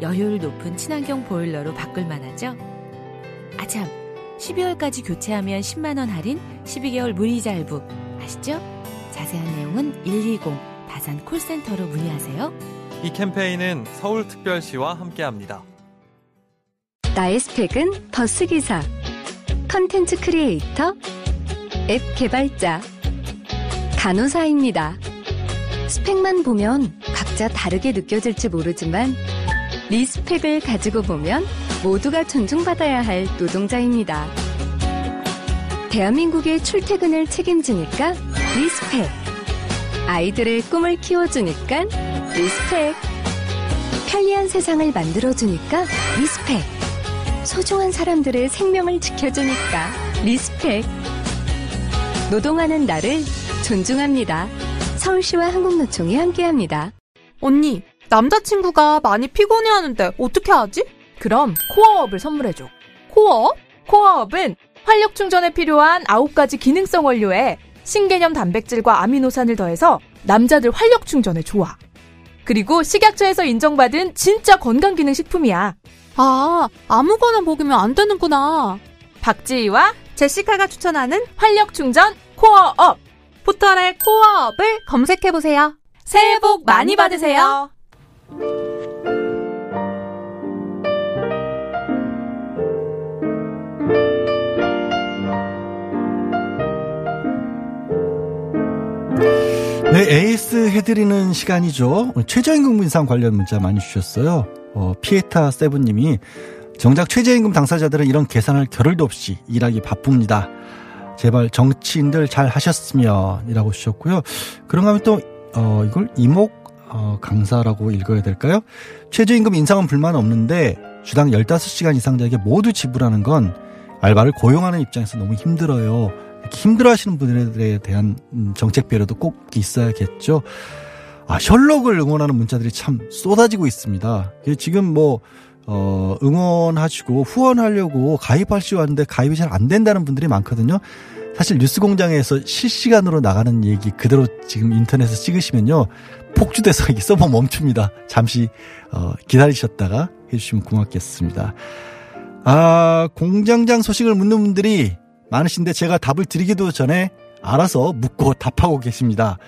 열효율 높은 친환경 보일러로 바꿀 만하죠? 아참, 12월까지 교체하면 10만원 할인, 12개월 무이자 할부. 아시죠? 자세한 내용은 120 다산 콜센터로 문의하세요. 이 캠페인은 서울특별시와 함께합니다. 나의 스펙은 버스기사, 컨텐츠 크리에이터, 앱 개발자, 간호사입니다. 스펙만 보면 각자 다르게 느껴질지 모르지만 respect을 가지고 보면 모두가 존중받아야 할 노동자입니다. 대한민국의 출퇴근을 책임지니까 respect. 아이들의 꿈을 키워주니까 respect. 편리한 세상을 만들어주니까 respect. 소중한 사람들의 생명을 지켜주니까 respect. 노동하는 나를 존중합니다. 서울시와 한국노총이 함께합니다. 언니, 남자친구가 많이 피곤해하는데 어떻게 하지? 그럼 코어업을 선물해줘. 코어업? 코어업은 활력 충전에 필요한 9가지 기능성 원료에 신개념 단백질과 아미노산을 더해서 남자들 활력 충전에 좋아. 그리고 식약처에서 인정받은 진짜 건강기능 식품이야. 아, 아무거나 먹으면 안 되는구나. 박지희와 제시카가 추천하는 활력 충전 코어업. 포털에 코어업을 검색해보세요. 새해 복 많이 받으세요. 네, 에이스 해드리는 시간이죠. 최저임금 인상 관련 문자 많이 주셨어요. 어, 피에타 세븐님이 정작 최저임금 당사자들은 이런 계산할 겨를도 없이 일하기 바쁩니다. 제발 정치인들 잘 하셨으면 이라고 주셨고요. 그런가 하면 또 어, 이걸 이목 어, 강사라고 읽어야 될까요? 최저임금 인상은 불만 없는데 주당 15시간 이상자에게 모두 지불하는 건 알바를 고용하는 입장에서 너무 힘들어요. 이렇게 힘들어 하시는 분들에 대한 음, 정책 배려도 꼭 있어야겠죠. 아, 셜록을 응원하는 문자들이 참 쏟아지고 있습니다. 지금 뭐, 어, 응원하시고 후원하려고 가입하시고 하는데 가입이 잘 안 된다는 분들이 많거든요. 사실 뉴스 공장에서 실시간으로 나가는 얘기 그대로 지금 인터넷에 찍으시면요. 폭주돼서 이 서버 멈춥니다. 잠시, 어, 기다리셨다가 해주시면 고맙겠습니다. 아, 공장장 소식을 묻는 분들이 많으신데 제가 답을 드리기도 전에 알아서 묻고 답하고 계십니다.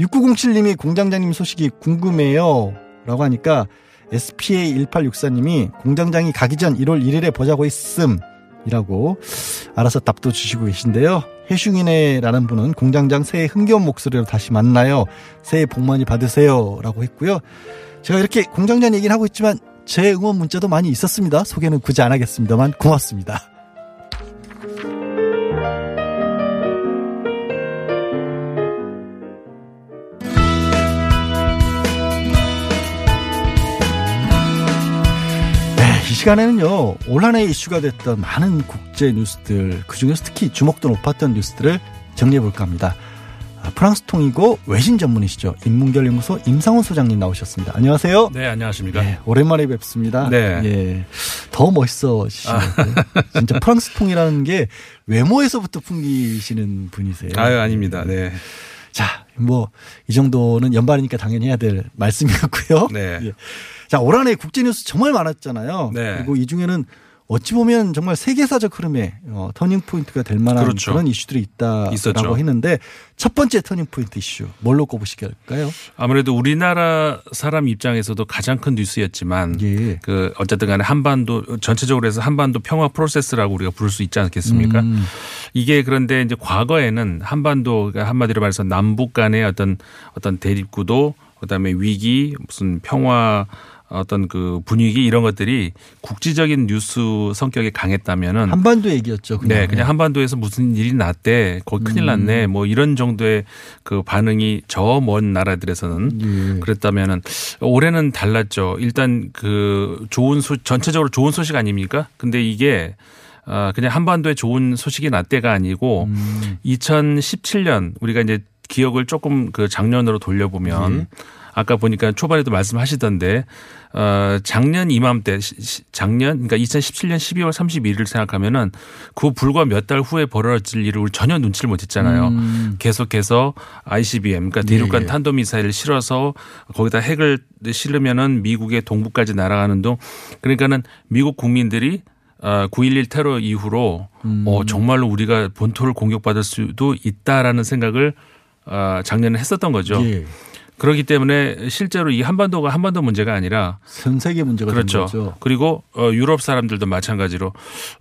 6907님이 공장장님 소식이 궁금해요. 라고 하니까 SPA1864님이 공장장이 가기 전 1월 1일에 보자고 했음. 이라고 알아서 답도 주시고 계신데요. 해슝이네라는 분은 공장장 새해 흥겨운 목소리로 다시 만나요. 새해 복 많이 받으세요. 라고 했고요. 제가 이렇게 공장장 얘기를 하고 있지만 제 응원 문자도 많이 있었습니다. 소개는 굳이 안 하겠습니다만 고맙습니다. 시간에는요, 올 한 해 이슈가 됐던 많은 국제 뉴스들, 그 중에서 특히 주목도 높았던 뉴스들을 정리해볼까 합니다. 아, 프랑스 통이고 외신 전문이시죠. 인문결 연구소 임상훈 소장님 나오셨습니다. 안녕하세요. 네, 안녕하십니까. 네, 오랜만에 뵙습니다. 네. 예. 더 멋있어지시네요. 아. 진짜 프랑스 통이라는 게 외모에서부터 풍기시는 분이세요. 아유, 아닙니다. 네. 자, 뭐, 이 정도는 연말이니까 당연히 해야 될 말씀이었고요. 네. 예. 자, 올 한해 국제 뉴스 정말 많았잖아요. 네. 그리고 이 중에는 어찌 보면 정말 세계사적 흐름에 어, 터닝 포인트가 될 만한 그렇죠. 그런 이슈들이 있다라고 있었죠. 했는데 첫 번째 터닝 포인트 이슈 뭘로 꼽으실까요? 아무래도 우리나라 사람 입장에서도 가장 큰 뉴스였지만 예. 그 어쨌든 간에 한반도 전체적으로 해서 한반도 평화 프로세스라고 우리가 부를 수 있지 않겠습니까? 음. 이게 그런데 이제 과거에는 한반도가 한마디로 말해서 남북 간의 어떤 어떤 대립 구도 그다음에 위기 무슨 평화 어떤 그 분위기 이런 것들이 국지적인 뉴스 성격이 강했다면은 한반도 얘기였죠. 그냥. 네, 그냥 한반도에서 무슨 일이 났대, 거기 큰일 음. 났네, 뭐 이런 정도의 그 반응이 저 먼 나라들에서는 예. 그랬다면은 올해는 달랐죠. 일단 그 좋은 소 전체적으로 좋은 소식 아닙니까? 근데 이게 아 그냥 한반도에 좋은 소식이 났대가 아니고 음. 2017년 우리가 이제 기억을 조금 그 작년으로 돌려보면 예. 아까 보니까 초반에도 말씀하시던데 어 작년 이맘때 작년 그러니까 2017년 12월 31일을 생각하면은 그 불과 몇 달 후에 벌어질 일을 우리 전혀 눈치를 못 했잖아요. 음. 계속해서 ICBM 그러니까 대륙간 예. 탄도미사일을 실어서 거기다 핵을 실으면은 미국의 동부까지 날아가는 동 그러니까는 미국 국민들이 어, 9.11 테러 이후로 음. 어, 정말로 우리가 본토를 공격받을 수도 있다라는 생각을 어, 작년에 했었던 거죠. 예. 그렇기 때문에 실제로 이 한반도가 한반도 문제가 아니라 전 세계 문제가 된 그렇죠. 거죠. 그리고 어, 유럽 사람들도 마찬가지로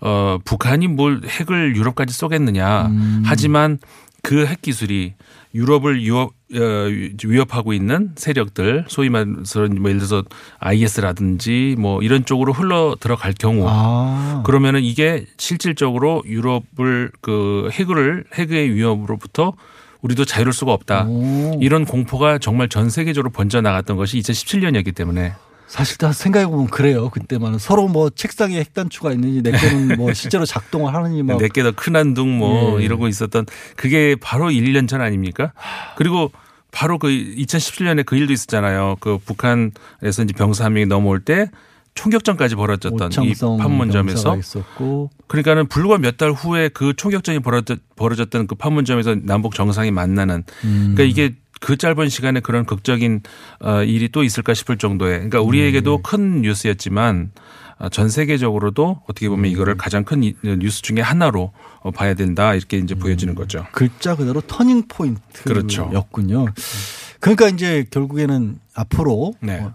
어, 북한이 뭘 핵을 유럽까지 쏘겠느냐. 음. 하지만 그 핵 기술이 유럽을 위협, 어, 위협하고 있는 세력들 소위 말해서 뭐 예를 들어서 IS라든지 뭐 이런 쪽으로 흘러 들어갈 경우 아. 그러면은 이게 실질적으로 유럽을 그 핵을 핵의 위협으로부터 우리도 자유로울 수가 없다. 오. 이런 공포가 정말 전 세계적으로 번져 나갔던 것이 2017년이었기 때문에 사실 다 생각해보면 그래요. 그때만 서로 뭐 책상에 핵단추가 있는지 내 거는 뭐 실제로 작동을 하느니 막. 내게 더 큰 한 둥 뭐 예. 이러고 있었던 그게 바로 1년 전 아닙니까? 그리고 바로 그 2017년에 그 일도 있었잖아요. 그 북한에서 이제 병사 한 명이 넘어올 때 총격전까지 벌어졌던 이 판문점에서 그러니까는 불과 몇 달 후에 그 총격전이 벌어졌, 벌어졌던 그 판문점에서 남북 정상이 만나는 음. 그러니까 이게 그 짧은 시간에 그런 극적인 어, 일이 또 있을까 싶을 정도의 그러니까 음. 우리에게도 큰 뉴스였지만 어, 전 세계적으로도 어떻게 보면 이거를 음. 가장 큰 이- 뉴스 중에 하나로 어, 봐야 된다 이렇게 이제 보여지는 음. 거죠. 글자 그대로 터닝 그렇죠. 포인트였군요. 그러니까 이제 결국에는 앞으로 네. 어,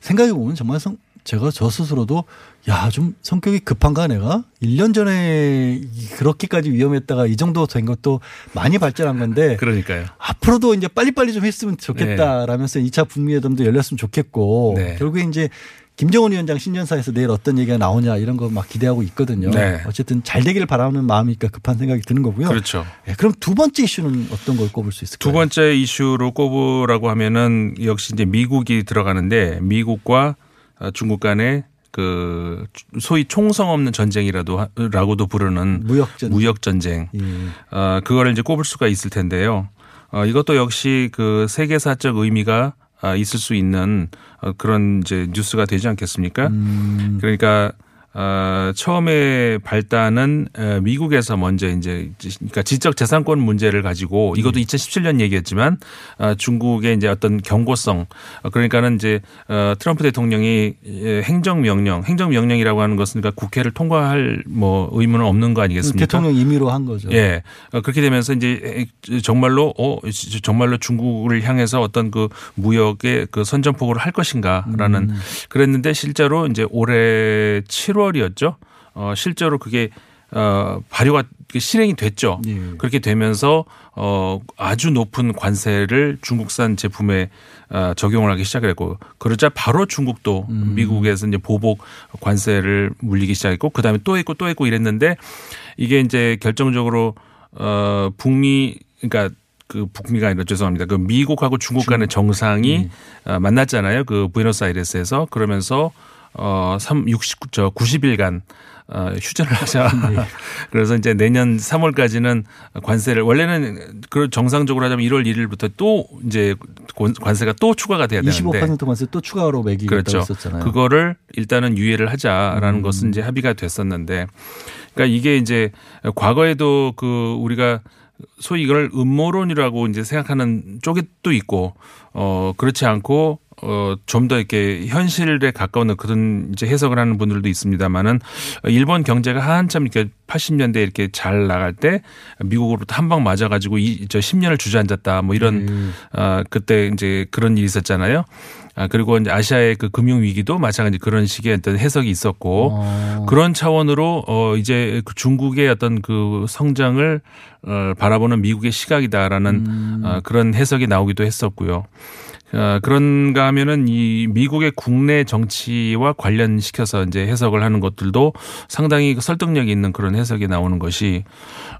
생각해 보면 정말 성, 제가 저 스스로도 야 좀 성격이 급한가 내가 1년 전에 이- 그렇게까지 위험했다가 이 정도 된 것도 많이 발전한 건데 그러니까요. 앞으로도 이제 빨리빨리 좀 했으면 좋겠다라면서 2차 북미 회담도 열렸으면 좋겠고 네. 결국에 이제 김정은 위원장 신년사에서 내일 어떤 얘기가 나오냐 이런 거 막 기대하고 있거든요. 네. 어쨌든 잘 되기를 바라는 마음이니까 급한 생각이 드는 거고요. 그렇죠. 네, 그럼 두 번째 이슈는 어떤 걸 꼽을 수 있을까요? 두 번째 이슈로 꼽으라고 하면은 역시 이제 미국이 들어가는데 미국과 어, 중국 간의 그 소위 총성 없는 전쟁이라도 하- 라고도 부르는 무역 전쟁. 무역 전쟁. 예. 어, 그거를 이제 꼽을 수가 있을 텐데요. 어, 이것도 역시 그 세계사적 의미가 아, 있을 수 있는 어, 그런 이제 뉴스가 되지 않겠습니까? 음. 그러니까 어, 처음에 발단은 어, 미국에서 먼저 이제 그러니까 지적 재산권 문제를 가지고 이것도 2017년 얘기였지만 어, 중국의 이제 어떤 경고성 어, 그러니까는 이제 어, 트럼프 대통령이 예, 행정 명령 행정 명령이라고 하는 것은 그러니까 국회를 통과할 뭐 의무는 없는 거 아니겠습니까? 대통령 임의로 한 거죠. 예. 어, 그렇게 되면서 이제 정말로 어 정말로 중국을 향해서 어떤 그 무역의 그 선전포고를 할 것인가라는 음. 그랬는데 실제로 이제 올해 7월 이었죠. 어 실제로 그게 어 발효가 실행이 됐죠. 예. 그렇게 되면서 어 아주 높은 관세를 중국산 제품에 어, 적용을 하기 시작을 했고 그러자 바로 중국도 음. 미국에서 이제 보복 관세를 물리기 시작했고 그다음에 또 했고 또 했고 이랬는데 이게 이제 결정적으로 어 북미 그러니까 그 북미가 아니라 죄송합니다. 그 미국하고 중국 간의 정상이 어, 만났잖아요. 그 부에노스아이레스에서 그러면서 어, 3, 60, 저 90일간 어, 휴전을 하자. 그래서 이제 내년 3월까지는 관세를 원래는 그 정상적으로 하자면 1월 1일부터 또 이제 관- 관세가 또 추가가 돼야 되는데 25% 관세 또 추가로 매기겠다고 그렇죠. 했었잖아요. 그거를 일단은 유예를 하자라는 음. 것은 이제 합의가 됐었는데 그러니까 이게 이제 과거에도 그 우리가 소위 이걸 음모론이라고 이제 생각하는 쪽이 또 있고 어 그렇지 않고 어좀 더 이렇게 현실에 가까운 그런 이제 해석을 하는 분들도 있습니다만은 일본 경제가 한참 이렇게 80년대 이렇게 잘 나갈 때 미국으로부터 한 방 맞아 가지고 이저 10년을 주저앉았다 뭐 이런 음. 어 그때 이제 그런 일이 있었잖아요. 아 그리고 이제 아시아의 그 금융 위기도 마찬가지 그런 식의 어떤 해석이 있었고 어. 그런 차원으로 어 이제 그 중국의 어떤 그 성장을 어 바라보는 미국의 시각이다라는 음. 어 그런 해석이 나오기도 했었고요. 어, 그런가 하면은 이 미국의 국내 정치와 관련시켜서 이제 해석을 하는 것들도 상당히 그 설득력이 있는 그런 해석이 나오는 것이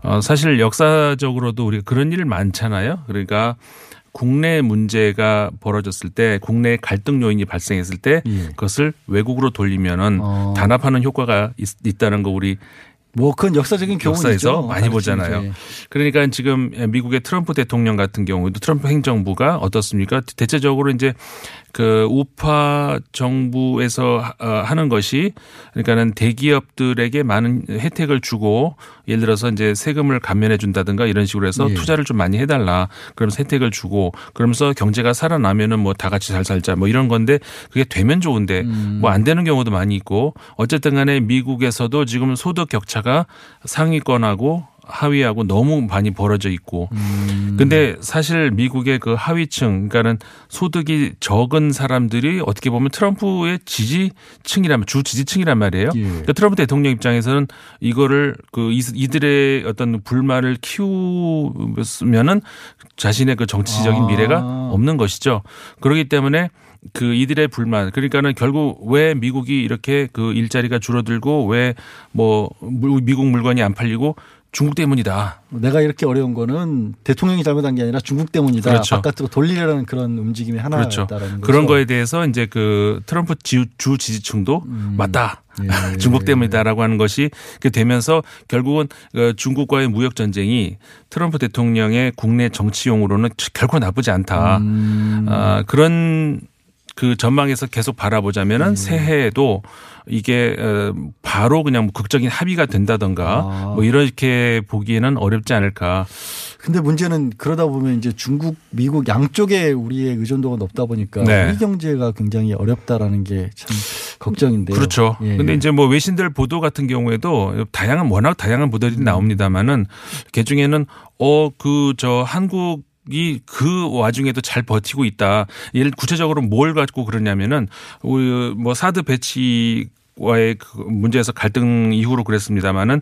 어, 사실 역사적으로도 우리가 그런 일 많잖아요. 그러니까 국내 문제가 벌어졌을 때 국내 갈등 요인이 발생했을 때 예. 그것을 외국으로 돌리면은 어. 단합하는 효과가 있, 다는거 우리 뭐 그건 역사적인 교훈이죠. 역사에서 많이 가르치면서. 보잖아요. 그러니까 지금 미국의 트럼프 대통령 같은 경우에도 트럼프 행정부가 어떻습니까? 대체적으로 이제 그 우파 정부에서 하- 어, 하는 것이 그러니까는 대기업들에게 많은 혜택을 주고 예를 들어서 이제 세금을 감면해 준다든가 이런 식으로 해서 예. 투자를 좀 많이 해달라. 그러면서 혜택을 주고 그러면서 경제가 살아나면은 뭐 다 같이 잘 살자 뭐 이런 건데 그게 되면 좋은데 음. 뭐안 되는 경우도 많이 있고 어쨌든 간에 미국에서도 지금 소득 격차가 상위권하고 하위하고 너무 많이 벌어져 있고 음. 근데 사실 미국의 그 하위층 그러니까는 소득이 적은 사람들이 어떻게 보면 트럼프의 지지층이라면 주 지지층이란 말이에요. 예. 그러니까 트럼프 대통령 입장에서는 이거를 그 이- 이들의 어떤 불만을 키우면은 자신의 그 정치적인 아. 미래가 없는 것이죠. 그렇기 때문에 그 이들의 불만 그러니까는 결국 왜 미국이 이렇게 그 일자리가 줄어들고 왜 뭐 미국 물건이 안 팔리고 중국 때문이다. 내가 이렇게 어려운 거는 대통령이 잘못한 게 아니라 중국 때문이다. 그렇죠. 바깥으로 돌리려는 그런 움직임이 그렇죠. 하나였다라는 거죠. 그런 거에 대해서 이제 그 트럼프 지- 주 지지층도 맞다. 예. 중국 때문이다라고 하는 것이 그 되면서 결국은 그 중국과의 무역 전쟁이 트럼프 대통령의 국내 정치용으로는 결코 나쁘지 않다. 음. 아, 그런 그 전망에서 계속 바라보자면은 새해에도 이게 어, 바로 그냥 뭐 극적인 합의가 된다던가 아. 뭐 이렇게 보기에는 어렵지 않을까. 근데 문제는 그러다 보면 이제 중국, 미국 양쪽에 우리의 의존도가 높다 보니까 네. 우리 경제가 굉장히 어렵다라는 게 참 걱정인데요. 그렇죠. 예. 근데 이제 뭐 외신들 보도 같은 경우에도 다양한 워낙 다양한 보도들이 음. 나옵니다만은 그 중에는 어 그 저 한국 이그 와중에도 잘 버티고 있다. 예를 구체적으로 뭘 갖고 그러냐면은 우리 뭐 사드 배치 중국과의 그 문제에서 갈등 이후로 그랬습니다마는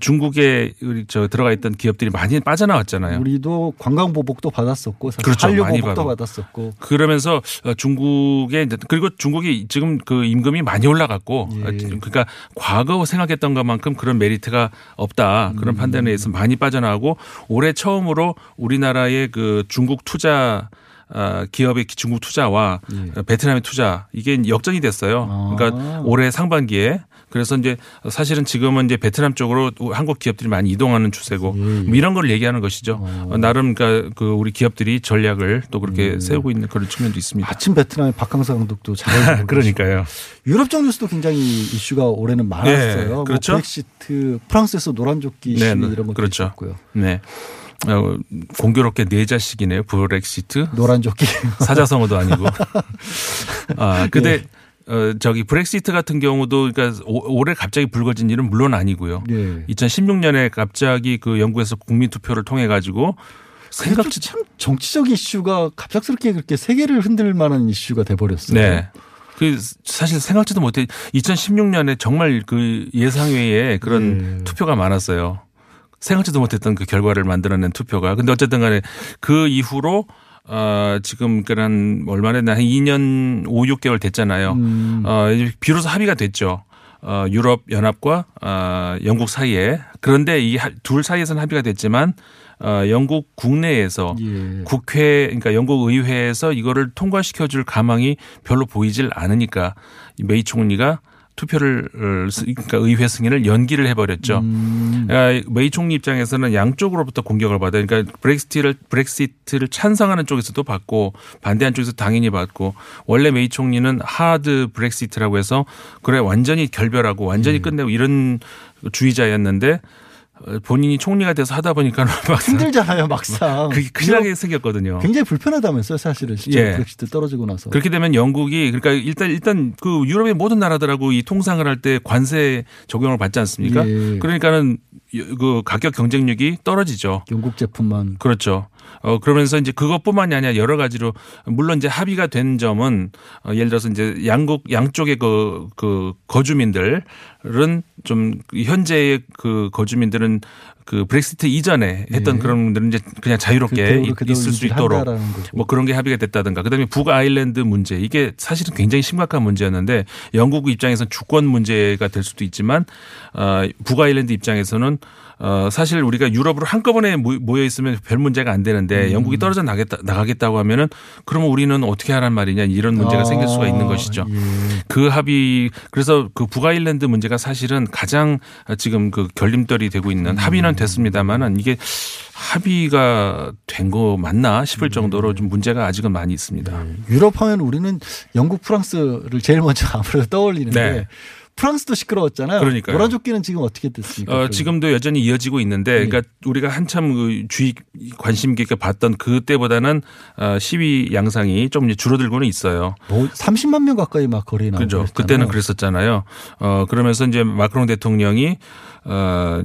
중국에 저 들어가 있던 기업들이 많이 빠져나왔잖아요. 우리도 관광 보복도 받았었고 그렇죠. 한류 보복도. 받았었고 그러면서 어, 중국의 그리고 중국이 지금 그 임금이 많이 올라갔고 예. 어, 그러니까 과거 생각했던 것만큼 그런 메리트가 없다 그런 음. 판단에 의해서 많이 빠져나가고 올해 처음으로 우리나라의 그 중국 투자 아, 기업의 중국 투자와 예. 베트남의 투자 이게 역전이 됐어요. 아. 그러니까 올해 상반기에 그래서 이제 사실은 지금은 이제 베트남 쪽으로 한국 기업들이 많이 이동하는 추세고 예. 뭐 이런 걸 얘기하는 것이죠. 어, 나름 그러니까 그 우리 기업들이 전략을 또 그렇게 음. 세우고 있는 그런 측면도 있습니다. 마침 베트남의 박항서 감독도 잘 그러니까요. 유럽적 뉴스도 굉장히 이슈가 올해는 많았어요. 뭐 그렇죠. 브렉시트, 프랑스에서 노란조끼 시위 네, 이런 것도 그렇죠. 있었고요. 네. 어, 공교롭게 네 자식이네요. 브렉시트. 노란 조끼. 사자성어도 아니고. 아, 근데 어, 저기 브렉시트 같은 경우도 그러니까 오- 올해 갑자기 불거진 일은 물론 아니고요. 네. 2016년에 갑자기 그 영국에서 국민 투표를 통해 가지고 생각지 참 정치적 이슈가 갑작스럽게 그렇게 세계를 흔들 만한 이슈가 돼 버렸어요. 네. 그 사실 생각지도 못해 2016년에 정말 그 예상 외에 그런 네. 투표가 많았어요. 생각지도 못했던 그 결과를 만들어낸 투표가. 근데 어쨌든 간에 그 이후로 어, 지금 그한 얼마나 됐나 한 2년 5, 6개월 됐잖아요. 음. 어, 비로소 합의가 됐죠. 어, 유럽 연합과 어, 영국 사이에 그런데 이 둘 사이에서는 합의가 됐지만 어, 영국 국내에서 예. 국회 그러니까 영국 의회에서 이거를 통과시켜 줄 가망이 별로 보이질 않으니까 이 메이 총리가 투표를 어, 스- 그러니까 의회 승인을 연기를 해버렸죠. 음. 아, 메이 총리 입장에서는 양쪽으로부터 공격을 받아요. 그러니까 브렉시트를 브렉시트를 찬성하는 쪽에서도 받고 반대한 쪽에서 당연히 받고 원래 메이 총리는 하드 브렉시트라고 해서 그래 완전히 결별하고 완전히 끝내고 이런 주의자였는데 어, 본인이 총리가 돼서 하다 보니까 막 힘들잖아요, 막상. 그게 큰일 나게 생겼거든요. 굉장히 불편하다면서요, 사실은. 실제 예. 브렉시트 떨어지고 나서. 그렇게 되면 영국이 그러니까 일단 일단 그 유럽의 모든 나라들하고 이 통상을 할 때 관세 적용을 받지 않습니까? 예. 그러니까는 그 가격 경쟁력이 떨어지죠. 영국 제품만. 그렇죠. 어 그러면서 이제 그것뿐만이 아니라 여러 가지로 물론 이제 합의가 된 점은 어 예를 들어서 이제 양국 양쪽의 그, 그 거주민들은 좀 현재의 그 거주민들은 그 브렉시트 이전에 했던 예. 그런 분들은 이제 그냥 자유롭게 그 있- 있을 수 있도록. 뭐 그런 게 합의가 됐다든가 그다음에 북 아일랜드 문제 이게 사실은 굉장히 심각한 문제였는데 영국 입장에서는 주권 문제가 될 수도 있지만 어 북 아일랜드 입장에서는 어 사실 우리가 유럽으로 한꺼번에 모- 모여 있으면 별 문제가 안 되는데 음. 영국이 떨어져 나겠다 나가겠다고 하면은 그러면 우리는 어떻게 하란 말이냐 이런 문제가 아, 생길 수가 있는 것이죠. 예. 그 합의 그래서 그 북아일랜드 문제가 사실은 가장 지금 그 결림돌이 되고 있는 음. 합의는 됐습니다만은 이게 합의가 된 거 맞나 싶을 정도로 좀 문제가 아직은 많이 있습니다. 유럽 하면 우리는 영국, 프랑스를 제일 먼저 아무래도 떠올리는데 네. 프랑스도 시끄러웠잖아요. 그러니까요. 노란조끼는 지금 어떻게 됐습니까? 어, 지금도 여전히 이어지고 있는데, 네. 그러니까 우리가 한참 그 주의 관심 깊게 봤던 그때보다는 어, 시위 양상이 좀 줄어들고는 있어요. 뭐 30만 명 가까이 막 거리에 나오고 그죠. 그때는 그랬었잖아요. 어, 그러면서 이제 마크롱 대통령이 어,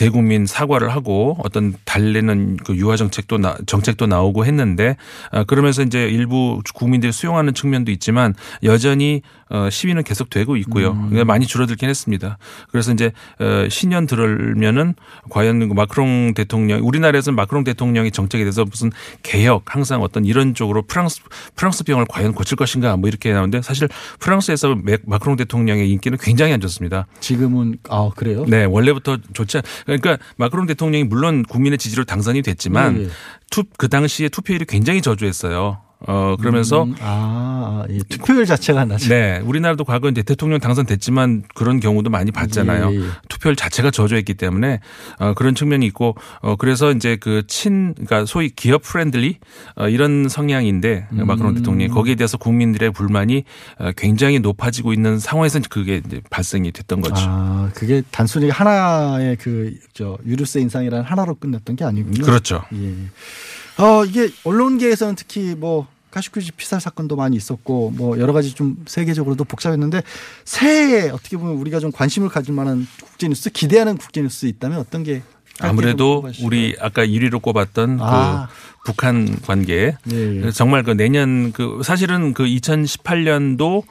대국민 사과를 하고 어떤 달래는 그 유화 정책도 나, 정책도 나오고 했는데 어, 그러면서 이제 일부 국민들이 수용하는 측면도 있지만 여전히 어, 시위는 계속되고 있고요. 음. 그러니까 많이 줄어들긴 했습니다. 그래서 이제 어, 신년 들으면은 과연 그 마크롱 대통령 우리나라에서는 마크롱 대통령이 정책에 대해서 무슨 개혁 항상 어떤 이런 쪽으로 프랑스 프랑스 병을 과연 고칠 것인가 뭐 이렇게 나오는데 사실 프랑스에서 맥- 마크롱 대통령의 인기는 굉장히 안 좋습니다. 지금은 아 그래요? 네, 원래부터 좋지 않, 그러니까 마크롱 대통령이 물론 국민의 지지로 당선이 됐지만 예, 예. 투, 그 당시에 투표율이 굉장히 저조했어요. 어, 그러면서 음, 아, 예. 투표율 자체가 낮죠. 네, 우리나라도 과거 이제 대통령 당선됐지만 그런 경우도 많이 봤잖아요. 예, 예. 투표율 자체가 저조했기 때문에 어, 그런 측면이 있고 어, 그래서 이제 그 친, 그러니까 소위 기업 friendly 어, 이런 성향인데 음. 마크롱 대통령이 거기에 대해서 국민들의 불만이 어, 굉장히 높아지고 있는 상황에서 그게 이제 발생이 됐던 거죠. 아, 그게 단순히 하나의 그, 저, 유류세 인상이라는 하나로 끝났던 게 아니군요. 그렇죠. 예. 어, 이게 언론계에서는 특히 뭐, 카슈쿠지 피살 사건도 많이 있었고, 뭐, 여러 가지 좀 세계적으로도 복잡했는데, 새해에 어떻게 보면 우리가 좀 관심을 가질 만한 국제 뉴스, 기대하는 국제 뉴스 있다면 어떤 게 아무래도. 우리 아까 1위로 꼽았던 아. 그 북한 관계 예, 예. 정말 그 내년 그 사실은 그 2018년도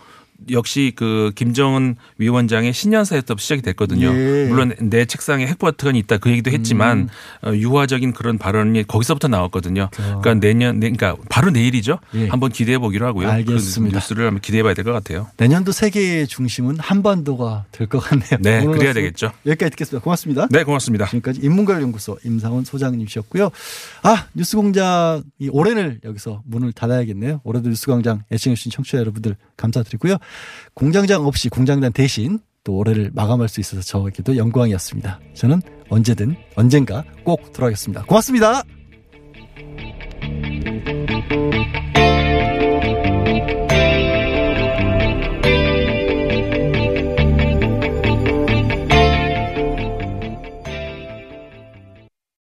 역시 그 김정은 위원장의 신년사에서 시작이 됐거든요. 예. 물론 내 책상에 핵버튼이 있다 그 얘기도 했지만 음. 어, 유화적인 그런 발언이 거기서부터 나왔거든요. 그러니까 내년, 내- 그러니까 바로 내일이죠. 예. 한번 기대해 보기로 하고요. 알겠습니다. 그 뉴스를 한번 기대해 봐야 될 것 같아요. 내년도 세계의 중심은 한반도가 될 것 같네요. 네, 그래야 되겠죠. 여기까지 듣겠습니다. 고맙습니다. 네, 고맙습니다. 지금까지 인문관연구소 임상원 소장님이셨고요. 아 뉴스공장 이 올해는 여기서 문을 닫아야겠네요. 올해도 뉴스광장 애청해 주신 청취자 여러분들 감사드리고요. 공장장 없이 공장장 대신 또 올해를 마감할 수 있어서 저에게도 영광이었습니다. 저는 언제든 언젠가 꼭 돌아오겠습니다. 고맙습니다.